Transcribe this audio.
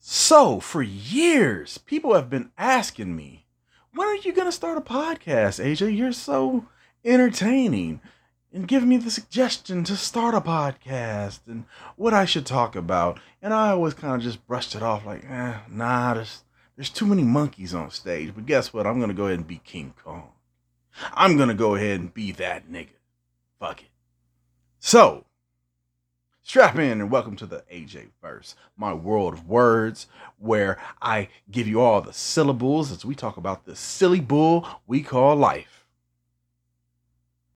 So, for years, people have been asking me, when are you going to start a podcast, AJ? You're so entertaining. And give me the suggestion to start a podcast and what I should talk about. And I always kind of just brushed it off like, eh, nah, there's, there's too many monkeys on stage. But guess what? I'm going to go ahead and be King Kong. I'm going to go ahead and be that nigga. Fuck it. So, Strap in and welcome to the AJ Verse, my world of words, where I give you all the syllables as we talk about the silly bull we call life.